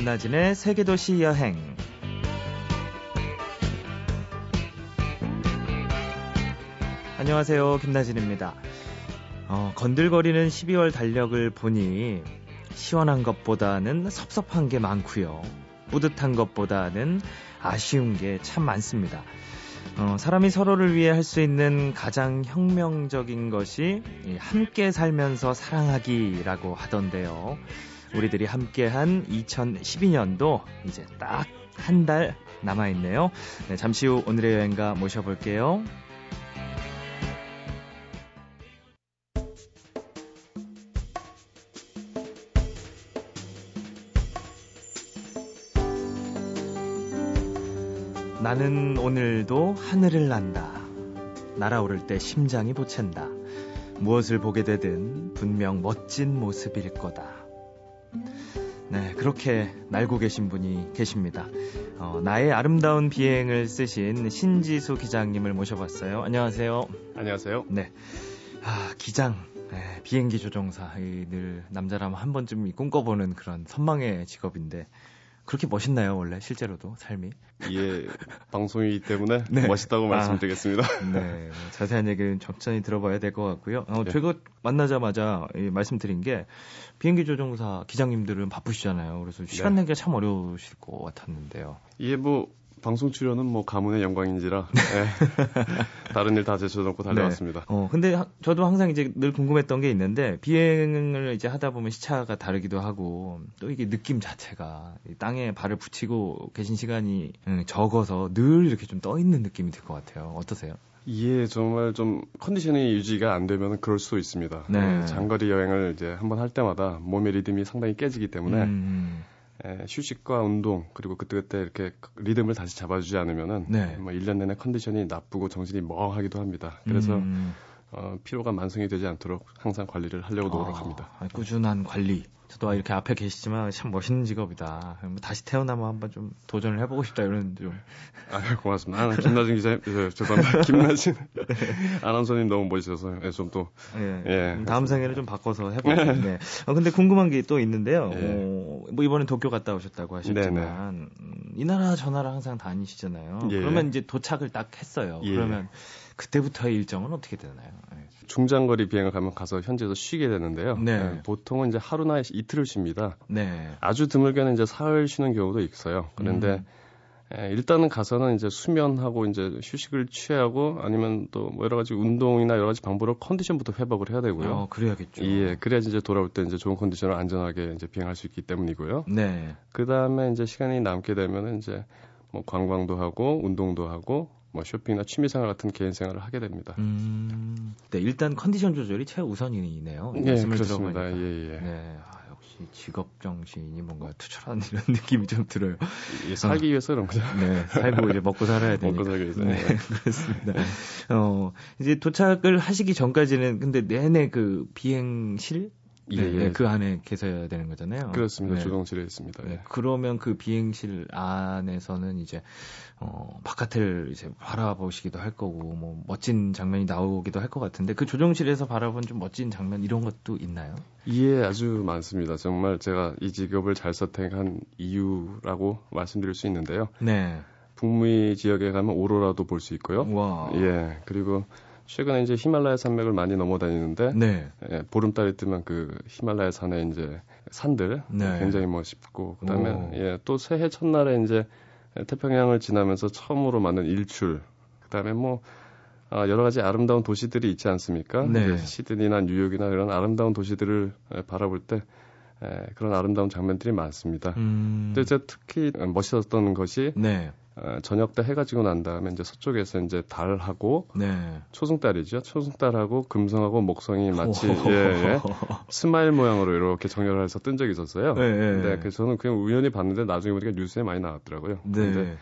김나진의 세계도시 여행. 안녕하세요. 김나진입니다. 어, 건들거리는 12월 달력을 보니 시원한 것보다는 섭섭한 게 많고요. 뿌듯한 것보다는 아쉬운 게 참 많습니다. 어, 사람이 서로를 위해 할 수 있는 가장 혁명적인 것이 함께 살면서 사랑하기라고 하던데요. 우리들이 함께한 2012년도 이제 딱 한 달 남아있네요. 네, 잠시 후 오늘의 여행가 모셔볼게요. 나는 오늘도 하늘을 난다. 날아오를 때 심장이 보챈다. 무엇을 보게 되든 분명 멋진 모습일 거다. 네, 그렇게 날고 계신 분이 계십니다. 어, 나의 아름다운 비행을 쓰신 신지수 기장님을 모셔봤어요. 안녕하세요. 안녕하세요. 네. 아, 기장. 네, 비행기 조종사. 늘 남자라면 한 번쯤 꿈꿔보는 그런 선망의 직업인데, 그렇게 멋있나요, 원래 실제로도 삶이? 예, 방송이기 때문에 네. 멋있다고 말씀드리겠습니다. 아, 네, 뭐 자세한 얘기는 천천히 들어봐야 될 것 같고요. 어, 네. 제가 만나자마자 말씀드린 게 비행기 조종사 기장님들은 바쁘시잖아요. 그래서 시간 네. 내기가 참 어려우실 것 같았는데요. 예, 뭐 방송 출연은 뭐 가문의 영광인지라 네. 다른 일 다 제쳐놓고 달려왔습니다. 네. 어 근데 하, 저도 항상 이제 늘 궁금했던 게 있는데 비행을 이제 하다 보면 시차가 다르기도 하고 또 이게 느낌 자체가 땅에 발을 붙이고 계신 시간이 음, 적어서 늘 이렇게 좀 떠 있는 느낌이 들 것 같아요. 어떠세요? 예, 정말 좀 컨디션이 유지가 안 되면 그럴 수도 있습니다. 네. 장거리 여행을 이제 한번 할 때마다 몸의 리듬이 상당히 깨지기 때문에 음. 에, 휴식과 운동 그리고 그때그때 이렇게 리듬을 다시 잡아주지 않으면은 네. 뭐 1년 내내 컨디션이 나쁘고 정신이 멍하기도 합니다. 그래서 음. 어, 피로가 만성이 되지 않도록 항상 관리를 하려고 노력합니다. 아, 꾸준한 관리. 저도 이렇게 앞에 계시지만 참 멋있는 직업이다. 뭐 다시 태어나면 한번 좀 도전을 해보고 싶다 이런 좀. 아 고맙습니다. 아, 김나진 기자, 님 죄송합니다. 김나진 아나운서님 너무 멋있어서 예, 좀 또. 예. 예. 다음 생에는 좀 바꿔서 해보고. 네. 어, 근데 궁금한 게 또 있는데요. 예. 어, 뭐 이번에 도쿄 갔다 오셨다고 하셨지만 음, 이 나라 저 나라 항상 다니시잖아요. 예. 그러면 이제 도착을 딱 했어요. 예. 그러면 그때부터의 일정은 어떻게 되나요? 네. 중장거리 비행을 가면 가서 현지에서 쉬게 되는데요. 네. 네, 보통은 이제 하루나 이틀을 쉽니다. 네. 아주 드물게는 이제 사흘 쉬는 경우도 있어요. 그런데 음. 에, 일단은 가서는 이제 수면하고 이제 휴식을 취하고 아니면 또 뭐 여러 가지 운동이나 여러 가지 방법으로 컨디션부터 회복을 해야 되고요. 어, 그래야겠죠. 예, 그래야지 이제 돌아올 때 이제 좋은 컨디션을 안전하게 이제 비행할 수 있기 때문이고요. 네. 그 다음에 이제 시간이 남게 되면은 이제 뭐 관광도 하고 운동도 하고 뭐 쇼핑이나 취미생활 같은 개인 생활을 하게 됩니다. 음, 네, 일단 컨디션 조절이 최우선이네요. 네, 그렇습니다. 예, 예. 네, 아, 역시 직업 정신이 뭔가 투철한 이런 느낌이 좀 들어요. 예, 살기 어, 위해서 그런 거죠. 네, 살고 이제 먹고 살아야 되니까. 먹고 살기 위해서. 네, 네. 그렇습니다. 어, 이제 도착을 하시기 전까지는 근데 내내 그 비행실 예, 네, 예. 그 안에 계셔야 되는 거잖아요. 그렇습니다. 네. 조종실에 있습니다. 네. 그러면 그 비행실 안에서는 이제 어 바깥을 이제 바라보시기도 할 거고 뭐 멋진 장면이 나오기도 할 것 같은데 그 조종실에서 바라본 좀 멋진 장면 이런 것도 있나요? 예, 아주 많습니다. 정말 제가 이 직업을 잘 선택한 이유라고 말씀드릴 수 있는데요. 네. 북미 지역에 가면 오로라도 볼 수 있고요. 와. 예. 그리고 최근에 이제 히말라야 산맥을 많이 넘어다니는데 네. 예, 보름달이 뜨면 그 히말라야 산에 이제 산들 네. 굉장히 멋있고 그다음에 예, 또 새해 첫날에 이제 태평양을 지나면서 처음으로 만든 일출 그다음에 뭐 아, 여러 가지 아름다운 도시들이 있지 않습니까? 네. 시드니나 뉴욕이나 이런 아름다운 도시들을 바라볼 때 에, 그런 아름다운 장면들이 많습니다. 음. 근데 제가 특히 멋있었던 것이 네. 어, 저녁 때 해가 지고 난 다음에 이제 서쪽에서 이제 달하고 네. 초승달이죠. 초승달하고 금성하고 목성이 마치 예, 예, 스마일 모양으로 이렇게 정렬해서 뜬 적이 있었어요. 네, 네. 네. 그래서 저는 그냥 우연히 봤는데 나중에 보니까 뉴스에 많이 나왔더라고요. 네. 근데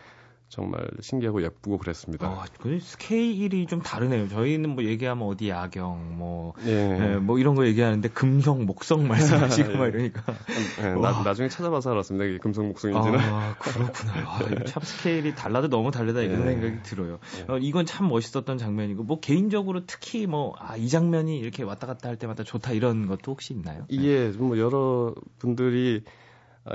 정말 신기하고 예쁘고 그랬습니다. 아, 그 스케일이 좀 다르네요. 저희는 뭐 얘기하면 어디 야경, 뭐, 예. 예, 뭐 이런 거 얘기하는데 금성, 목성 말씀하시고 예. 막 이러니까. 예, 나, 나중에 찾아봐서 알았습니다. 이게 금성, 목성인지는. 아, 그렇구나. 아, 참 스케일이 달라도 너무 다르다 이런 예. 생각이 들어요. 예. 어, 이건 참 멋있었던 장면이고, 뭐 개인적으로 특히 뭐, 아, 이 장면이 이렇게 왔다 갔다 할 때마다 좋다 이런 것도 혹시 있나요? 예, 뭐 여러 분들이 아,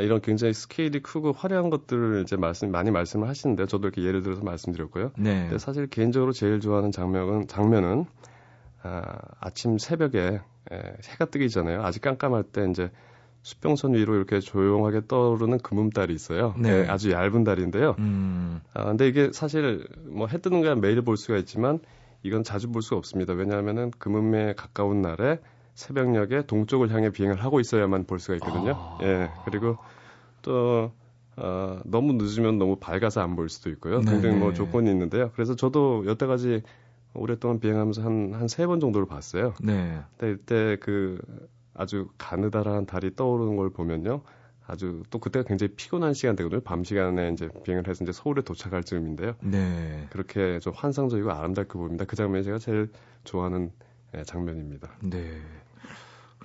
이런 굉장히 스케일이 크고 화려한 것들을 이제 말씀 많이 말씀을 하시는데 저도 이렇게 예를 들어서 말씀드렸고요. 네. 근데 사실 개인적으로 제일 좋아하는 장면은 장면은 아, 아침 새벽에 에, 해가 뜨기 전에요. 아직 깜깜할 때 이제 수평선 위로 이렇게 조용하게 떠오르는 금음달이 있어요. 네. 네 아주 얇은 달인데요. 음. 아, 근데 이게 사실 뭐 해 뜨는 건 매일 볼 수가 있지만 이건 자주 볼 수가 없습니다. 왜냐하면은 금음에 가까운 날에 새벽녘에 동쪽을 향해 비행을 하고 있어야만 볼 수가 있거든요. 아. 예. 그리고 또 어, 너무 늦으면 너무 밝아서 안 보일 수도 있고요. 네 등등 뭐 조건이 있는데요. 그래서 저도 여태까지 오랫동안 비행하면서 한 한 세 번 정도를 봤어요. 네. 근데 이때 그 아주 가느다란 달이 떠오르는 걸 보면요. 아주 또 그때가 굉장히 피곤한 시간대거든요. 밤 시간에 이제 비행을 해서 이제 서울에 도착할 즈음인데요. 네. 그렇게 좀 환상적이고 아름답게 보입니다. 그 장면이 제가 제일 좋아하는 예, 장면입니다. 네.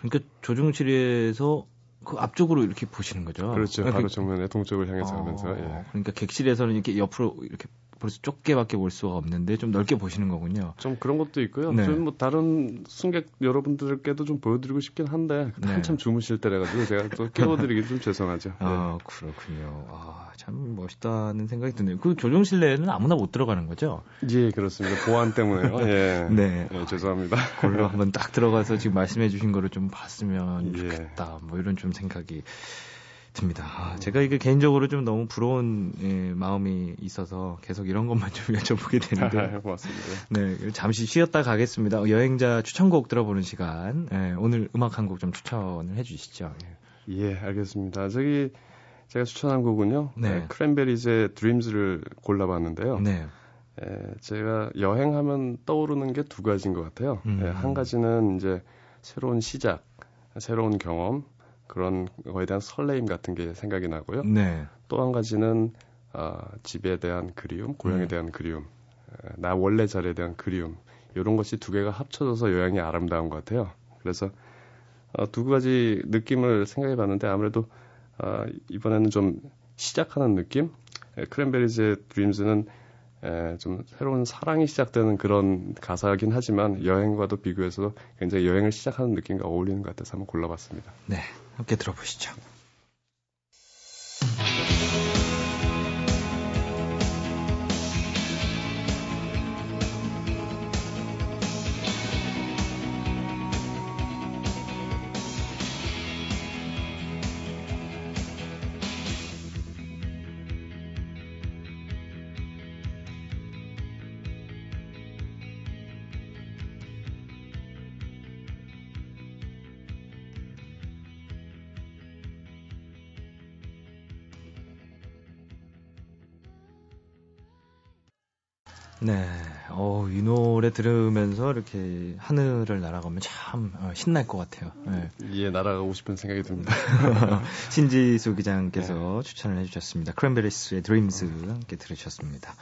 그러니까 조종실에서 그 앞쪽으로 이렇게 보시는 거죠. 그렇죠. 그러니까 바로 정면에 동쪽을 향해서 어, 하면서. 예. 그러니까 객실에서는 이렇게 옆으로 이렇게 벌써 좁게밖에 볼 수가 없는데 좀 넓게 보시는 거군요. 좀 그런 것도 있고요. 네. 좀뭐 다른 승객 여러분들께도 좀 보여드리고 싶긴 한데 네. 한참 주무실 때라 가지고 제가 또 깨워드리기 좀 죄송하죠. 아 네. 그렇군요. 아, 참 멋있다는 생각이 드네요. 그 조종 실 내에는 아무나 못 들어가는 거죠? 예, 그렇습니다. 보안 때문에요. 예. 네. 예, 죄송합니다. 걸로 한번 딱 들어가서 지금 말씀해주신 거를 좀 봤으면 예. 좋겠다. 뭐 이런 좀 생각이 듭니다. 아, 제가 이게 개인적으로 좀 너무 부러운 예, 마음이 있어서 계속 이런 것만 좀 여쭤보게 되는데. 고맙습니다. 네, 잠시 쉬었다 가겠습니다. 여행자 추천곡 들어보는 시간. 예, 오늘 음악 한 곡 좀 추천을 해주시죠. 예. 예, 알겠습니다. 저기 제가 추천한 곡은요. 네. 네 크랜베리즈의 드림즈를 골라봤는데요. 네. 예, 제가 여행하면 떠오르는 게 두 가지인 것 같아요. 음. 예, 한 가지는 이제 새로운 시작, 새로운 경험, 그런 거에 대한 설레임 같은 게 생각이 나고요. 네. 또 한 가지는 어, 집에 대한 그리움, 고향에 음. 대한 그리움, 나 원래 자리에 대한 그리움 이런 것이 두 개가 합쳐져서 여행이 아름다운 것 같아요. 그래서 어, 두 가지 느낌을 생각해봤는데 아무래도 어, 이번에는 좀 시작하는 느낌. 크랜베리즈의 드림즈는 에, 좀 새로운 사랑이 시작되는 그런 가사긴 하지만 여행과도 비교해서 굉장히 여행을 시작하는 느낌과 어울리는 것 같아서 한번 골라봤습니다. 네. 함께 들어보시죠. 네. 어, 이 노래 들으면서 이렇게 하늘을 날아가면 참 어, 신날 것 같아요. 네. 예, 날아가고 싶은 생각이 듭니다. 신지수 기자님께서 네. 추천을 해주셨습니다. 크랜베리스의 드림즈 함께 들으셨습니다.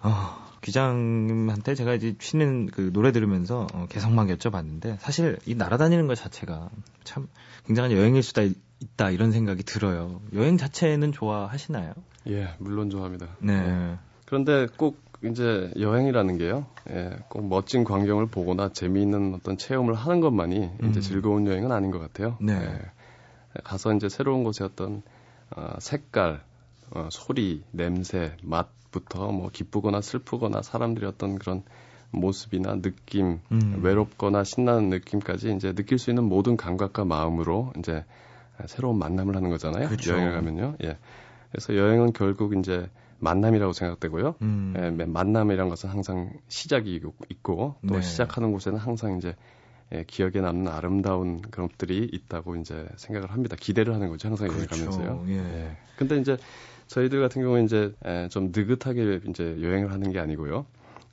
어, 기장님한테 제가 이제 쉬는 그 노래 들으면서 어, 개성막 여쭤봤는데 사실 이 날아다니는 것 자체가 참 굉장한 여행일 수도 있다 이런 생각이 들어요. 여행 자체는 좋아하시나요? 예, 물론 좋아합니다. 네. 네. 그런데 꼭 이제 여행이라는 게요. 예, 꼭 멋진 광경을 보거나 재미있는 어떤 체험을 하는 것만이 음. 이제 즐거운 여행은 아닌 것 같아요. 네. 예, 가서 이제 새로운 곳에 어떤 어, 색깔, 어, 소리, 냄새, 맛부터 뭐 기쁘거나 슬프거나 사람들의 어떤 그런 모습이나 느낌, 음. 외롭거나 신나는 느낌까지 이제 느낄 수 있는 모든 감각과 마음으로 이제 새로운 만남을 하는 거잖아요. 그렇죠. 여행을 가면요. 예. 그래서 여행은 결국 이제 만남이라고 생각되고요. 음. 예, 만남이란 것은 항상 시작이 있고 또 네. 시작하는 곳에는 항상 이제 예, 기억에 남는 아름다운 그런 것들이 있다고 이제 생각을 합니다. 기대를 하는 거죠. 항상 그렇죠. 여행 가면서요. 예. 예. 근데 이제 저희들 같은 경우에 이제 예, 좀 느긋하게 이제 여행을 하는 게 아니고요.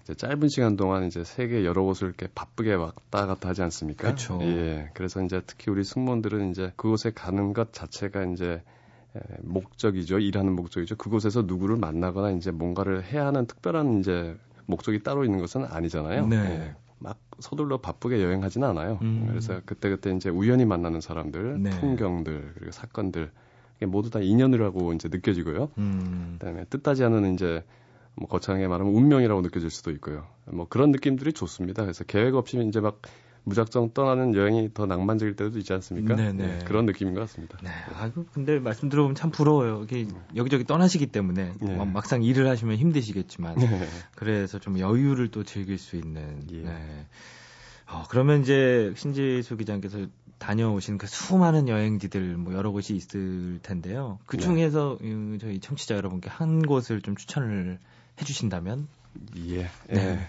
이제 짧은 시간 동안 이제 세계 여러 곳을 이렇게 바쁘게 왔다 갔다 하지 않습니까? 그렇죠. 예. 그래서 이제 특히 우리 승무원들은 이제 그곳에 가는 것 자체가 이제 목적이죠. 일하는 목적이죠. 그곳에서 누구를 만나거나 이제 뭔가를 해야 하는 특별한 이제 목적이 따로 있는 것은 아니잖아요. 네. 예, 막 서둘러 바쁘게 여행하지는 않아요. 음. 그래서 그때 그때 이제 우연히 만나는 사람들, 네. 풍경들, 그리고 사건들 모두 다 인연이라고 이제 느껴지고요. 음. 그다음에 뜻하지 않은 이제 뭐 거창하게 말하면 운명이라고 느껴질 수도 있고요. 뭐 그런 느낌들이 좋습니다. 그래서 계획 없이 이제 막 무작정 떠나는 여행이 더 낭만적일 때도 있지 않습니까? 네네. 네. 네, 그런 느낌인 것 같습니다. 네. 아, 근데 말씀 들어보면 참 부러워요. 이게 여기저기 떠나시기 때문에 네. 막상 일을 하시면 힘드시겠지만 네. 그래서 좀 여유를 또 즐길 수 있는. 예. 네. 어, 그러면 이제 신지수 기자님께서 다녀오신 그 수많은 여행지들 뭐 여러 곳이 있을 텐데요. 그 네. 중에서 네. 저희 청취자 여러분께 한 곳을 좀 추천을 해주신다면? 예. 네. 예.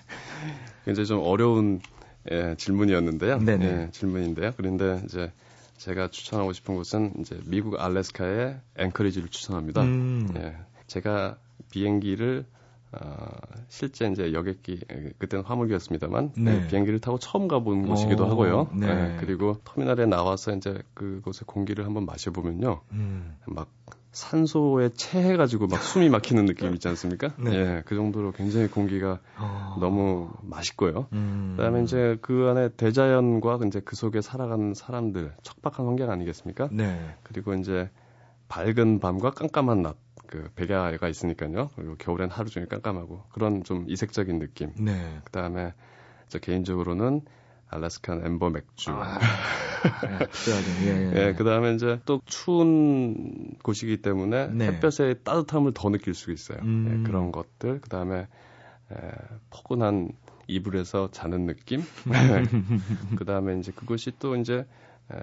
굉장히 좀 어려운 예, 질문이었는데요. 네네. 예, 질문인데요. 그런데 이제 제가 추천하고 싶은 곳은 이제 미국 알래스카의 앵커리지를 추천합니다. 음. 예. 제가 비행기를 어, 실제 이제 여객기 그때는 화물기였습니다만 네. 네, 비행기를 타고 처음 가본 곳이기도 오, 하고요. 네. 네. 그리고 터미널에 나와서 이제 그곳의 공기를 한번 마셔보면요, 음. 막 산소에 체해가지고 막 숨이 막히는 느낌 있지 않습니까? 네. 예, 그 정도로 굉장히 공기가 어... 너무 맛있고요. 음... 그다음에 이제 그 안에 대자연과 이제 그 속에 살아가는 사람들 척박한 환경 아니겠습니까? 네. 그리고 이제 밝은 밤과 깜깜한 낮. 그 백야가 있으니까요. 그리고 겨울엔 하루 종일 깜깜하고 그런 좀 이색적인 느낌. 네. 그다음에 저 개인적으로는 알라스칸 엠버 맥주. 아, 예, 예, 예. 예, 그 다음에 이제 또 추운 곳이기 때문에 네. 햇볕의 따뜻함을 더 느낄 수 있어요. 음. 예, 그런 것들. 그 다음에 에, 포근한 이불에서 자는 느낌. 그 다음에 이제 그것이 또 이제 에,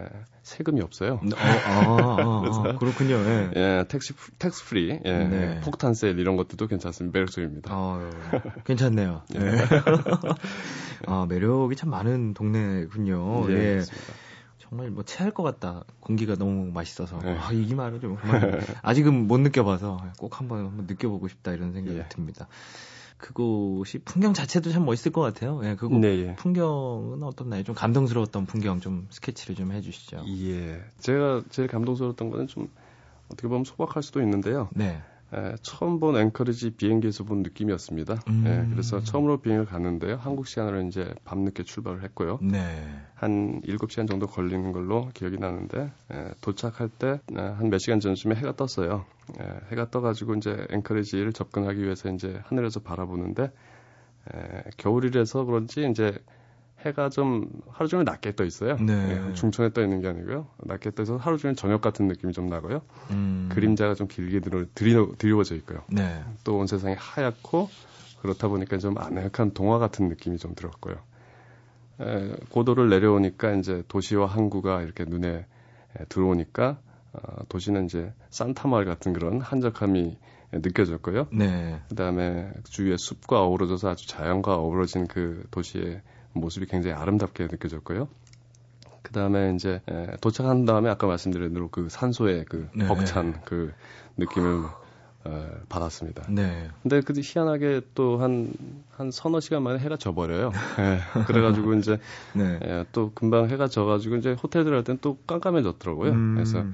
세금이 없어요. 어, 아, 아, 아, 그렇군요. 예. 예, 택시 tax free, 예, 네. 폭탄 세일 이런 것들도 괜찮습니다. 매력적입니다. 아, 괜찮네요. 예. 네. 아, 매력이 참 많은 동네군요. 예. 예. 정말 뭐 체할 것 같다. 공기가 너무 맛있어서. 네. 아, 이 말은 좀 정말 아직은 못 느껴봐서 꼭 한번 한번 느껴보고 싶다 이런 생각이 예. 듭니다. 그곳이 풍경 자체도 참 멋있을 것 같아요. 예, 그곳 네, 예. 풍경은 어떻나요? 좀 감동스러웠던 풍경 좀 스케치를 좀 해주시죠. 예, 제가 제일 감동스러웠던 거는 좀 어떻게 보면 소박할 수도 있는데요. 네. 에, 처음 본 앵커리지 비행기에서 본 느낌이었습니다. 음. 예, 그래서 처음으로 비행을 갔는데요. 한국 시간으로 이제 밤늦게 출발을 했고요. 네. 한 7시간 정도 걸리는 걸로 기억이 나는데 에, 도착할 때 한 몇 시간 전쯤에 해가 떴어요. 에, 해가 떠가지고 이제 앵커리지를 접근하기 위해서 이제 하늘에서 바라보는데 에, 겨울이라서 그런지 이제 해가 좀 하루 종일 낮게 떠 있어요. 네. 네, 중천에 떠 있는 게 아니고요. 낮게 떠서 하루 종일 저녁 같은 느낌이 좀 나고요. 음. 그림자가 좀 길게 드러, 드리, 드리워져 있고요. 네. 또 온 세상이 하얗고 그렇다 보니까 좀 아늑한 동화 같은 느낌이 좀 들었고요. 에, 고도를 내려오니까 이제 도시와 항구가 이렇게 눈에 에, 들어오니까 어, 도시는 이제 산타마을 같은 그런 한적함이 느껴졌고요. 네. 그다음에 주위에 숲과 어우러져서 아주 자연과 어우러진 그 도시의 모습이 굉장히 아름답게 느껴졌고요. 그 다음에 이제 도착한 다음에 아까 말씀드린 대로 그 산소의 그 네. 벅찬 그 느낌을 어, 받았습니다. 네. 근데 그 희한하게 또 한, 한 서너 시간 만에 해가 져버려요. 예. 그래가지고 이제, 네. 예, 또 금방 해가 져가지고 이제 호텔 들어갈 땐 또 깜깜해졌더라고요. 음. 그래서,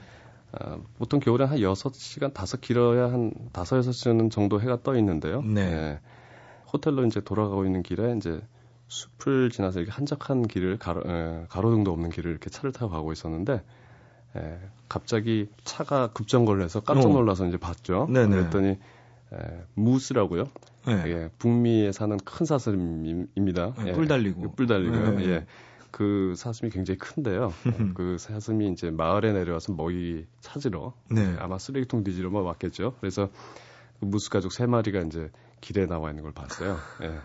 어, 보통 겨울에 한 6시간, 다섯 길어야 한 5, 6시간 정도 해가 떠 있는데요. 네. 예. 호텔로 이제 돌아가고 있는 길에 이제 숲을 지나서 이렇게 한적한 길을 가로, 에, 가로등도 없는 길을 이렇게 차를 타고 가고 있었는데 에, 갑자기 차가 급정거를 해서 깜짝 어. 놀라서 어. 이제 봤죠. 네네. 그랬더니 에, 무스라고요. 네. 예, 북미에 사는 큰 사슴입니다. 네, 예, 뿔 달리고. 뿔 달리고요. 네. 예. 그 사슴이 굉장히 큰데요. 그 사슴이 이제 마을에 내려와서 먹이 찾으러 네. 아마 쓰레기통 뒤지러 뭐 왔겠죠. 그래서 그 무스 가족 세 마리가 이제 길에 나와 있는 걸 봤어요. 예.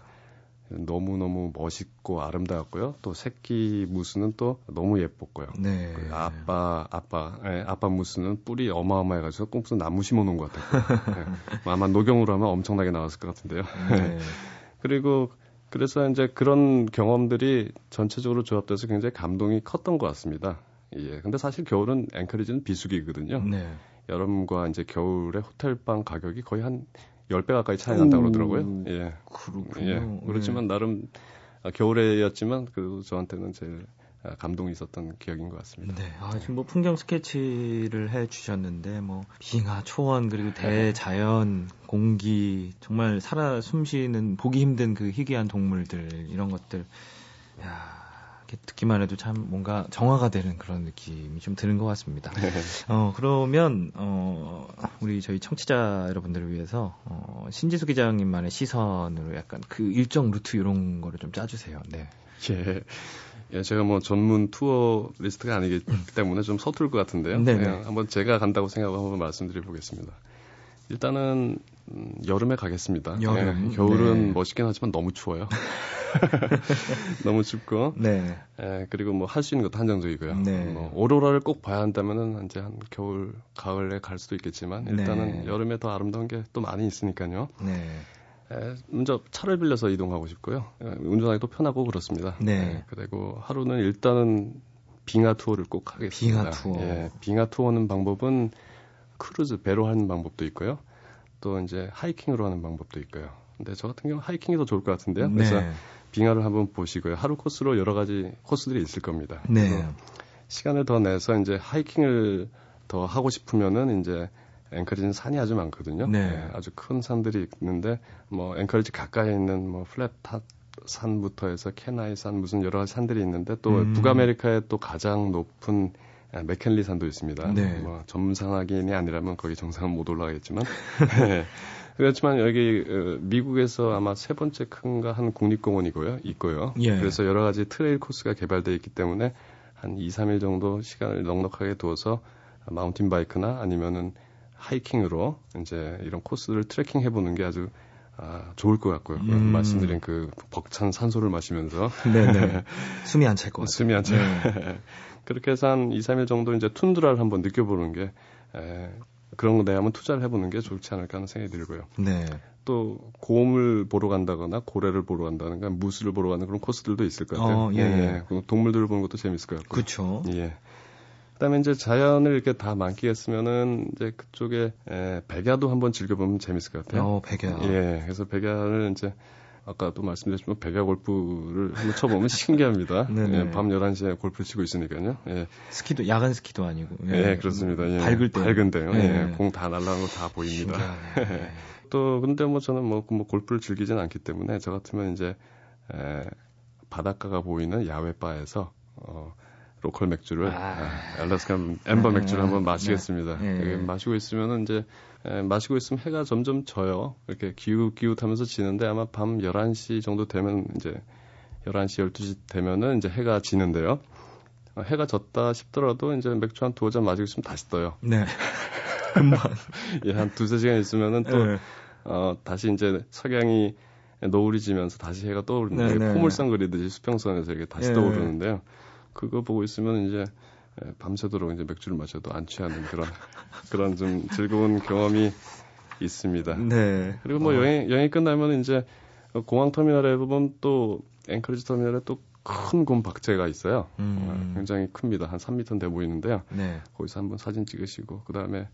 너무너무 멋있고 아름다웠고요. 또 새끼 무스는 또 너무 예뻤고요. 네. 그 아빠, 아빠, 예, 아빠 무스는 뿔이 어마어마해가지고 꼼수 나무 심어 놓은 것 같아요. 예. 아마 녹용으로 하면 엄청나게 나왔을 것 같은데요. 네. 그리고 그래서 이제 그런 경험들이 전체적으로 조합돼서 굉장히 감동이 컸던 것 같습니다. 예. 근데 사실 겨울은 앵커리지는 비수기거든요. 네. 여름과 이제 겨울에 호텔방 가격이 거의 한 10배 가까이 차이 난다고 그러더라고요. 예. 그렇군요. 예. 그렇지만 네. 나름 아, 겨울에였지만 그 저한테는 제일 아, 감동이 있었던 기억인 것 같습니다. 네. 아, 지금 뭐 풍경 스케치를 해 주셨는데 뭐 빙하, 초원 그리고 대자연, 공기 정말 살아 숨쉬는 보기 힘든 그 희귀한 동물들 이런 것들 야, 이렇게 듣기만 해도 참 뭔가 정화가 되는 그런 느낌이 좀 드는 것 같습니다. 네. 어, 그러면, 어, 우리 저희 청취자 여러분들을 위해서, 어, 신지수 기자님만의 시선으로 약간 그 일정 루트 이런 거를 좀 짜주세요. 네. 예. 예, 제가 뭐 전문 투어 리스트가 아니기 때문에 좀 서툴 것 같은데요. 네. 네. 한번 제가 간다고 생각하고 한번 말씀드려 보겠습니다. 일단은 음, 여름에 가겠습니다. 여름. 예, 겨울은 네. 멋있긴 하지만 너무 추워요. 너무 춥고. 네. 예, 그리고 뭐 할 수 있는 것도 한정적이고요. 네. 뭐 오로라를 꼭 봐야 한다면은 이제 한 겨울, 가을에 갈 수도 있겠지만 일단은 네. 여름에 더 아름다운 게 또 많이 있으니까요. 네. 예, 먼저 차를 빌려서 이동하고 싶고요. 예, 운전하기도 편하고 그렇습니다. 네. 예, 그리고 하루는 일단은 빙하 투어를 꼭 하겠습니다. 빙하 투어. 예, 빙하 투어 하는 방법은 크루즈 배로 하는 방법도 있고요. 또 이제 하이킹으로 하는 방법도 있고요. 근데 저 같은 경우 하이킹이 더 좋을 것 같은데요. 네. 그래서 빙하를 한번 보시고요. 하루 코스로 여러 가지 코스들이 있을 겁니다. 네. 시간을 더 내서 이제 하이킹을 더 하고 싶으면은 이제 앵커리지는 산이 아주 많거든요. 네. 네. 아주 큰 산들이 있는데 뭐 앵커리지 가까이 있는 뭐 플랫탑 산부터 해서 케나이 산 무슨 여러 가지 산들이 있는데 또 음. 북아메리카의 또 가장 높은 맥킨리 산도 있습니다. 네. 뭐 전문 산악인이 아니라면 거기 정상은 못 올라가겠지만 네. 그렇지만 여기 어, 미국에서 아마 세 번째 큰가 한 국립공원이고요. 있고요. 예. 그래서 여러 가지 trail 코스가 개발되어 있기 때문에 한 2, 3일 정도 시간을 넉넉하게 두어서 mountain bike나 아니면은 하이킹으로 이제 이런 코스를 트레킹 해보는 게 아주 아, 좋을 것 같고요. 음. 말씀드린 그 벅찬 산소를 마시면서. 네네. 숨이 안 찰 것 같아요. 숨이 안 차. 네. 그렇게 해서 한 2, 3일 정도 이제 툰드라를 한번 느껴보는 게, 에, 그런 거내 한번 투자를 해보는 게 좋지 않을까 하는 생각이 들고요. 네. 또 곰을 보러 간다거나 고래를 보러 간다든가 무술을 보러 가는 그런 코스들도 있을 것 같아요. 어, 예, 예. 예. 동물들을 보는 것도 재밌을 것 같고. 그렇죠. 예. 그다음에 이제 자연을 이렇게 다 만끽했으면은 이제 그쪽에 에, 백야도 한번 즐겨보면 재밌을 것 같아요. 어, 백야. 예, 그래서 백야를 이제 아까도 말씀드렸지만 백야 골프를 한번 쳐보면 신기합니다. 예, 밤 11시에 골프 치고 있으니까요. 예. 스키도 야간 스키도 아니고. 예, 예 그렇습니다. 예. 밝을 때. 밝은데요. 예. 예. 공 다 날라간 거 다 보입니다. 또 근데 뭐 저는 뭐, 뭐 골프를 즐기진 않기 때문에 저 같으면 이제 에, 바닷가가 보이는 야외 바에서 어 local 맥주를 아, 알래스카 엠버 네, 맥주를 한번 마시겠습니다. 네. 마시고 있으면은 이제 에, 마시고 있으면 해가 점점 져요. 이렇게 기웃 기웃하면서 지는데 아마 밤 11시 정도 되면 이제 11시 12시 되면은 이제 해가 지는데요. 어, 해가 졌다 싶더라도 이제 맥주 한 두어 잔 마시고 있으면 다시 떠요. 네. 금방. 예, 한 두세 시간 있으면은 또 네. 어, 다시 이제 석양이 노을이 지면서 다시 해가 떠오르는 네, 네. 포물선 그리듯이 수평선에서 이렇게 다시 네. 떠오르는데요. 그거 보고 있으면 이제 예, 밤새도록 이제 맥주를 마셔도 안 취하는 그런 그런 좀 즐거운 경험이 있습니다. 네. 그리고 뭐 어. 여행 여행이 끝나면 이제 공항 터미널에 보면 또 앵커리지 터미널에 또 큰 곰 박제가 있어요. 음. 어, 굉장히 큽니다. 한 3m 돼 보이는데요. 네. 거기서 한번 사진 찍으시고 그 다음에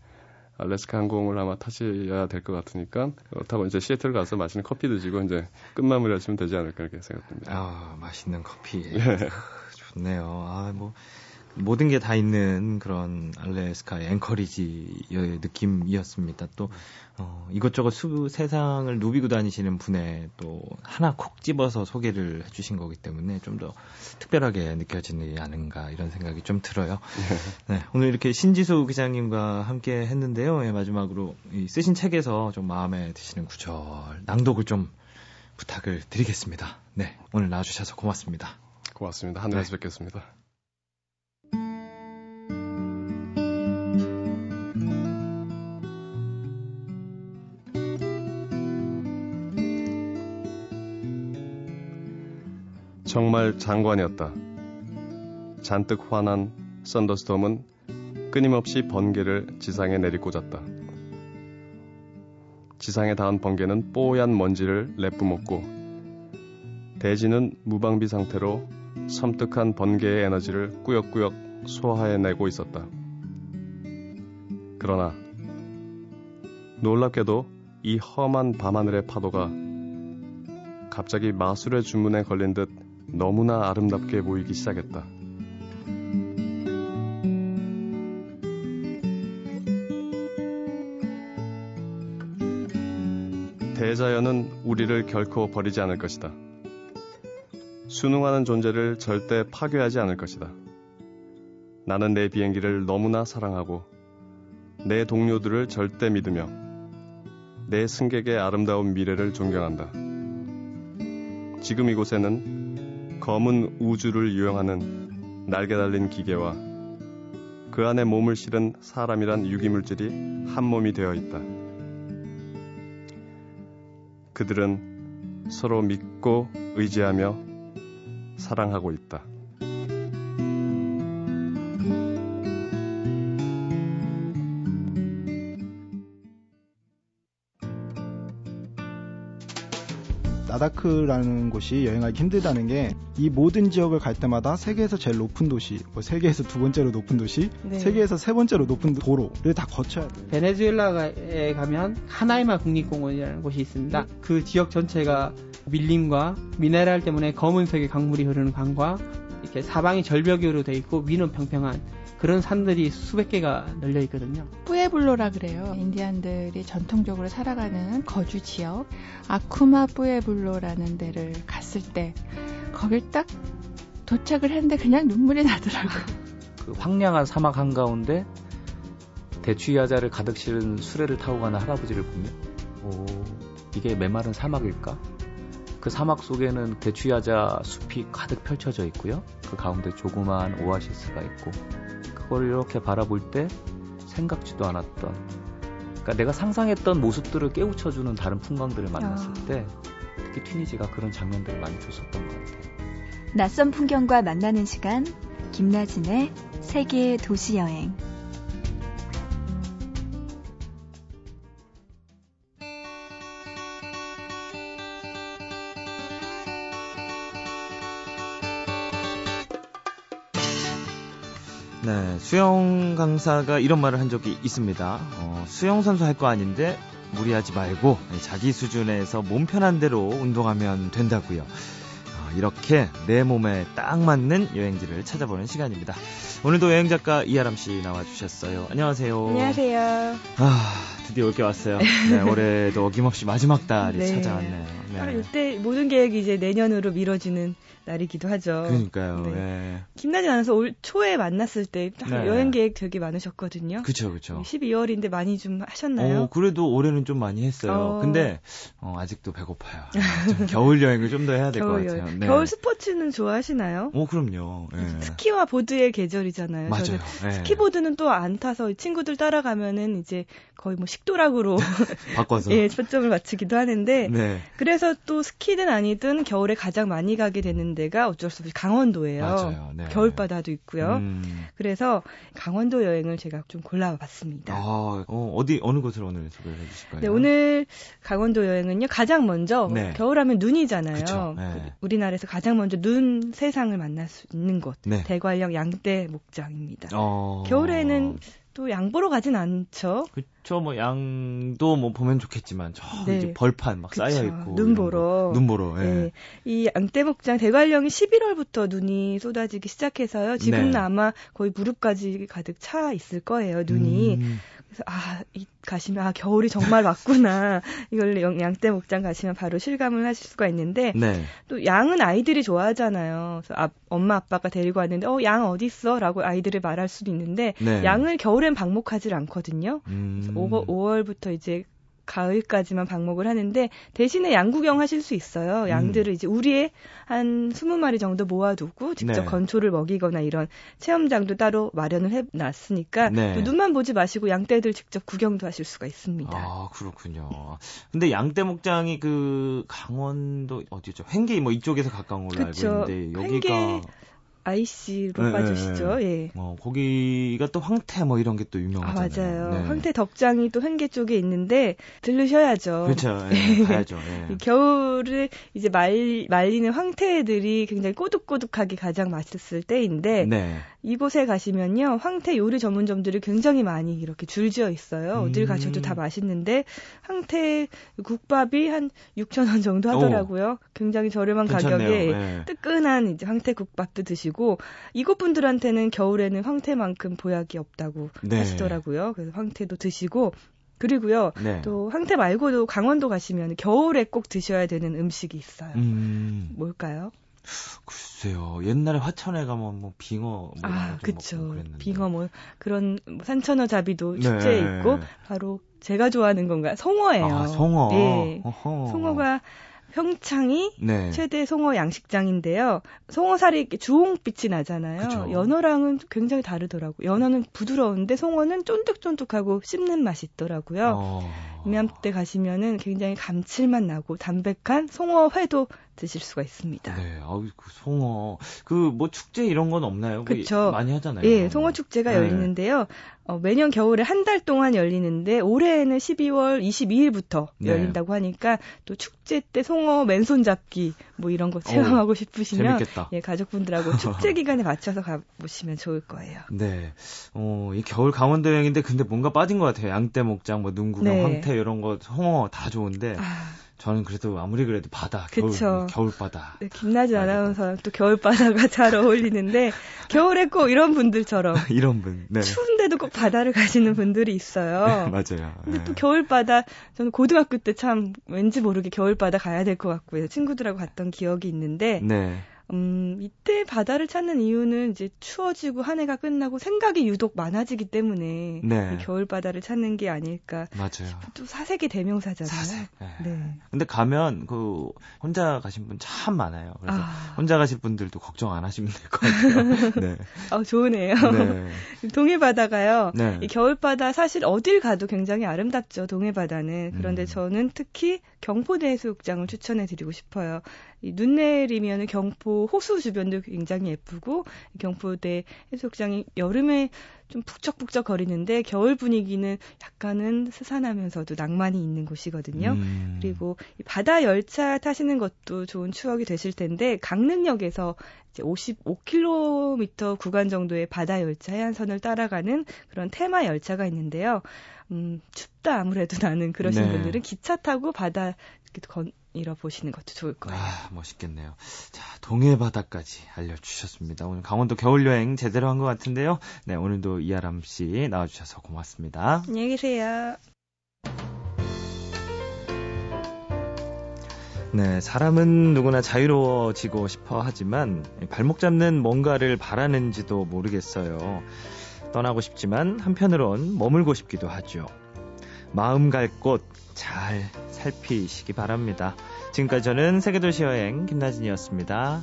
알래스카 항공을 아마 타셔야 될 것 같으니까 그렇다고 이제 시애틀 가서 맛있는 커피 드시고 이제 끝마무리 하시면 되지 않을까 이렇게 생각됩니다. 아 맛있는 커피. 예. 좋네요. 아, 뭐, 모든 게 다 있는 그런 알래스카의 앵커리지의 느낌이었습니다. 또, 어, 이것저것 수, 세상을 누비고 다니시는 분의 또 하나 콕 집어서 소개를 해주신 거기 때문에 좀 더 특별하게 느껴지지 않은가 이런 생각이 좀 들어요. 네. 네 오늘 이렇게 신지수 기자님과 함께 했는데요. 예, 마지막으로 이 쓰신 책에서 좀 마음에 드시는 구절, 낭독을 좀 부탁을 드리겠습니다. 네. 오늘 나와주셔서 고맙습니다. 고맙습니다. 하늘에서 네. 뵙겠습니다. 정말 장관이었다. 잔뜩 화난 썬더스톰은 끊임없이 번개를 지상에 내리꽂았다. 지상에 닿은 번개는 뽀얀 먼지를 내뿜었고 대지는 무방비 상태로 섬뜩한 번개의 에너지를 꾸역꾸역 소화해내고 있었다. 그러나 놀랍게도 이 험한 밤하늘의 파도가 갑자기 마술의 주문에 걸린 듯 너무나 아름답게 보이기 시작했다. 대자연은 우리를 결코 버리지 않을 것이다. 순응하는 존재를 절대 파괴하지 않을 것이다. 나는 내 비행기를 너무나 사랑하고 내 동료들을 절대 믿으며 내 승객의 아름다운 미래를 존경한다. 지금 이곳에는 검은 우주를 유영하는 날개 달린 기계와 그 안에 몸을 실은 사람이란 유기물질이 한 몸이 되어 있다. 그들은 서로 믿고 의지하며 사랑하고 있다. 라다크라는 곳이 여행하기 힘들다는 게 이 모든 지역을 갈 때마다 세계에서 제일 높은 도시, 뭐 세계에서 두 번째로 높은 도시, 네. 세계에서 세 번째로 높은 도로를 다 거쳐야 돼요. 베네수엘라에 가면 하나이마 국립공원이라는 곳이 있습니다. 그 지역 전체가 밀림과 미네랄 때문에 검은색의 강물이 흐르는 강과 이렇게 사방이 절벽으로 돼 있고 위는 평평한 그런 산들이 수백 개가 널려 있거든요. 뿌에블로라 그래요. 인디안들이 전통적으로 살아가는 거주 지역 아쿠마 뿌에블로라는 데를 갔을 때 거길 딱 도착을 했는데 그냥 눈물이 나더라고요. 그 황량한 사막 한가운데 대추야자를 가득 실은 수레를 타고 가는 할아버지를 보면 오 이게 메마른 사막일까? 그 사막 속에는 대추야자 숲이 가득 펼쳐져 있고요. 그 가운데 조그마한 오아시스가 있고 그걸 이렇게 바라볼 때 생각지도 않았던 그러니까 내가 상상했던 모습들을 깨우쳐주는 다른 풍광들을 만났을 아. 때 특히 튀니지가 그런 장면들을 많이 줬었던 것 같아요. 낯선 풍경과 만나는 시간 김나진의 세계 도시 여행 네, 수영 강사가 이런 말을 한 적이 있습니다. 어, 수영 선수 할 거 아닌데 무리하지 말고 자기 수준에서 몸 편한 대로 운동하면 된다고요. 어, 이렇게 내 몸에 딱 맞는 여행지를 찾아보는 시간입니다. 오늘도 여행 작가 이하람 씨 나와주셨어요. 안녕하세요. 안녕하세요. 아, 드디어 올게 왔어요. 네, 올해도 어김없이 마지막 달이 네. 찾아왔네요. 네. 바로 이때 모든 계획이 이제 내년으로 미뤄지는 날이기도 하죠. 그러니까요. 네. 네. 김나진 아나운서 올 초에 만났을 때 네. 여행 계획 되게 많으셨거든요. 그렇죠, 그렇죠. 12월인데 많이 좀 하셨나요? 어, 그래도 올해는 좀 많이 했어요. 어... 근데 어, 아직도 배고파요. 좀 겨울 여행을 좀 더 해야 될 것 같아요. 네. 겨울 스포츠는 좋아하시나요? 어, 그럼요. 네. 스키와 보드의 계절이잖아요. 맞아요. 네. 스키보드는 또 안 타서 친구들 따라가면은 이제 거의 뭐 식도락으로 바꿔서 예, 초점을 맞추기도 하는데 네. 그래서 또 스키든 아니든 겨울에 가장 많이 가게 되는 데가 어쩔 수 없이 강원도예요. 맞아요. 네. 겨울바다도 있고요. 음. 그래서 강원도 여행을 제가 좀 골라봤습니다. 아, 어, 디 어느 곳을 오늘 소개해 주실까요? 네, 오늘 강원도 여행은요. 가장 먼저 네. 겨울하면 눈이잖아요. 네. 우리나라에서 가장 먼저 눈 세상을 만날 수 있는 곳 네. 대관령 양떼 목장입니다. 어... 겨울에는 또 양 보러 가진 않죠. 그쵸, 뭐 양도 뭐 보면 좋겠지만 저 네. 이제 벌판 막 그쵸. 쌓여 있고 눈 보러 눈 보러. 예. 네. 이 양떼목장 대관령이 11월부터 눈이 쏟아지기 시작해서요. 지금은 네. 아마 거의 무릎까지 가득 차 있을 거예요. 눈이. 음. 그래서 아, 이 가시면 아 겨울이 정말 왔구나 이걸 양떼 목장 가시면 바로 실감을 하실 수가 있는데 네. 또 양은 아이들이 좋아하잖아요. 그래서 아, 엄마 아빠가 데리고 왔는데 어 양 어디 있어라고 아이들을 말할 수도 있는데 네. 양을 겨울엔 방목하지 않거든요. 음. 5월, 5월부터 이제 가을까지만 방목을 하는데 대신에 양구경 하실 수 있어요. 양들을 음. 이제 우리의 한 20마리 정도 모아두고 직접 네. 건초를 먹이거나 이런 체험장도 따로 마련을 해 놨으니까 네. 눈만 보지 마시고 양떼들 직접 구경도 하실 수가 있습니다. 아, 그렇군요. 근데 양떼 목장이 그 강원도 어디죠? 횡계 뭐 이쪽에서 가까운 걸로 그쵸. 알고 있는데 여기가 횡계... IC로 네, 빠지시죠. 네, 예. 어, 거기가 또 황태 뭐 이런 게 또 유명하잖아요. 아, 맞아요. 네. 황태 덕장이 또 횡계 쪽에 있는데 들르셔야죠. 그렇죠. 예, 가야죠. 예. 겨울을 이제 말, 말리는 황태들이 굉장히 꼬득꼬득하게 가장 맛있을 때인데 네. 이곳에 가시면요. 황태 요리 전문점들이 굉장히 많이 이렇게 줄지어 있어요. 어딜 가셔도 다 음. 맛있는데 황태 국밥이 한 6천 원 정도 하더라고요. 오, 굉장히 저렴한 괜찮네요. 가격에 네. 뜨끈한 이제 황태 국밥도 드시고 이곳 분들한테는 겨울에는 황태만큼 보약이 없다고 네. 하시더라고요. 그래서 황태도 드시고 그리고요. 네. 또 황태 말고도 강원도 가시면 겨울에 꼭 드셔야 되는 음식이 있어요. 음. 뭘까요? 글쎄요. 옛날에 화천에 가면 뭐 빙어 뭐 아, 그쵸. 빙어 뭐 그런 뭐 산천어 잡이도 축제에 네. 있고 바로 제가 좋아하는 건가? 송어예요. 아, 송어. 예. 어허. 송어가 평창이 네. 최대 송어 양식장인데요. 송어살이 주홍빛이 나잖아요. 그쵸. 연어랑은 굉장히 다르더라고요. 연어는 부드러운데 송어는 쫀득쫀득하고 씹는 맛이 있더라고요. 어... 이맘때 가시면은 굉장히 감칠맛 나고 담백한 송어회도 드실 수가 있습니다. 네, 아우 그 송어 그 뭐 축제 이런 건 없나요? 그렇죠. 많이 하잖아요. 예, 송어 축제가 네. 열리는데요. 어, 매년 겨울에 한 달 동안 열리는데 올해는 12월 22일부터 네. 열린다고 하니까 또 축제 때 송어 맨손 잡기 뭐 이런 거 체험하고 오, 싶으시면 재밌겠다. 예, 가족분들하고 축제 기간에 맞춰서 가보시면 좋을 거예요. 네. 어, 이 겨울 강원도 여행인데 근데 뭔가 빠진 것 같아요. 양떼 목장, 뭐 눈구경, 네. 황태 이런 거 송어 다 좋은데 아. 저는 그래도 아무리 그래도 바다, 그쵸. 겨울, 겨울 바다. 네, 김나진 아나운서랑 또 겨울 바다가 잘 어울리는데 겨울에 꼭 이런 분들처럼 이런 분, 네. 추운데도 꼭 바다를 가시는 분들이 있어요. 네, 맞아요. 근데 네. 또 겨울 바다 저는 고등학교 때 참 왠지 모르게 겨울 바다 가야 될 것 같고요. 친구들하고 갔던 기억이 있는데 네. 음, 이때 바다를 찾는 이유는 이제 추워지고 한 해가 끝나고 생각이 유독 많아지기 때문에 네. 겨울 바다를 찾는 게 아닐까. 맞아요. 또 사색의 대명사잖아요. 사색. 네. 네. 근데 가면 그 혼자 가신 분 참 많아요. 그래서 아. 혼자 가실 분들도 걱정 안 하시면 될 것 같아요. 네. 아, 좋으네요. 네. 동해 바다가요. 네. 이 겨울 바다 사실 어딜 가도 굉장히 아름답죠. 동해 바다는. 그런데 음. 저는 특히 경포대 해수욕장을 추천해 드리고 싶어요. 이눈 내리면 경포 호수 주변도 굉장히 예쁘고 경포대 해수욕장이 여름에 좀 북적북적 거리는데 겨울 분위기는 약간은 스산하면서도 낭만이 있는 곳이거든요. 음. 그리고 바다 열차 타시는 것도 좋은 추억이 되실 텐데 강릉역에서 이제 55km 구간 정도의 바다 열차 해안선을 따라가는 그런 테마 열차가 있는데요. 음, 춥다 아무래도 나는 그러신 네. 분들은 기차 타고 바다 건, 잃어보시는 것도 좋을 거예요. 아, 멋있겠네요. 자, 동해 바다까지 알려주셨습니다. 오늘 강원도 겨울 여행 제대로 한 것 같은데요. 네, 오늘도 이아람 씨 나와주셔서 고맙습니다. 안녕히 계세요. 네, 사람은 누구나 자유로워지고 싶어 하지만 발목 잡는 뭔가를 바라는지도 모르겠어요. 떠나고 싶지만 한편으론 머물고 싶기도 하죠. 마음 갈 곳 잘 살피시기 바랍니다. 지금까지 저는 세계도시 여행 김나진이었습니다.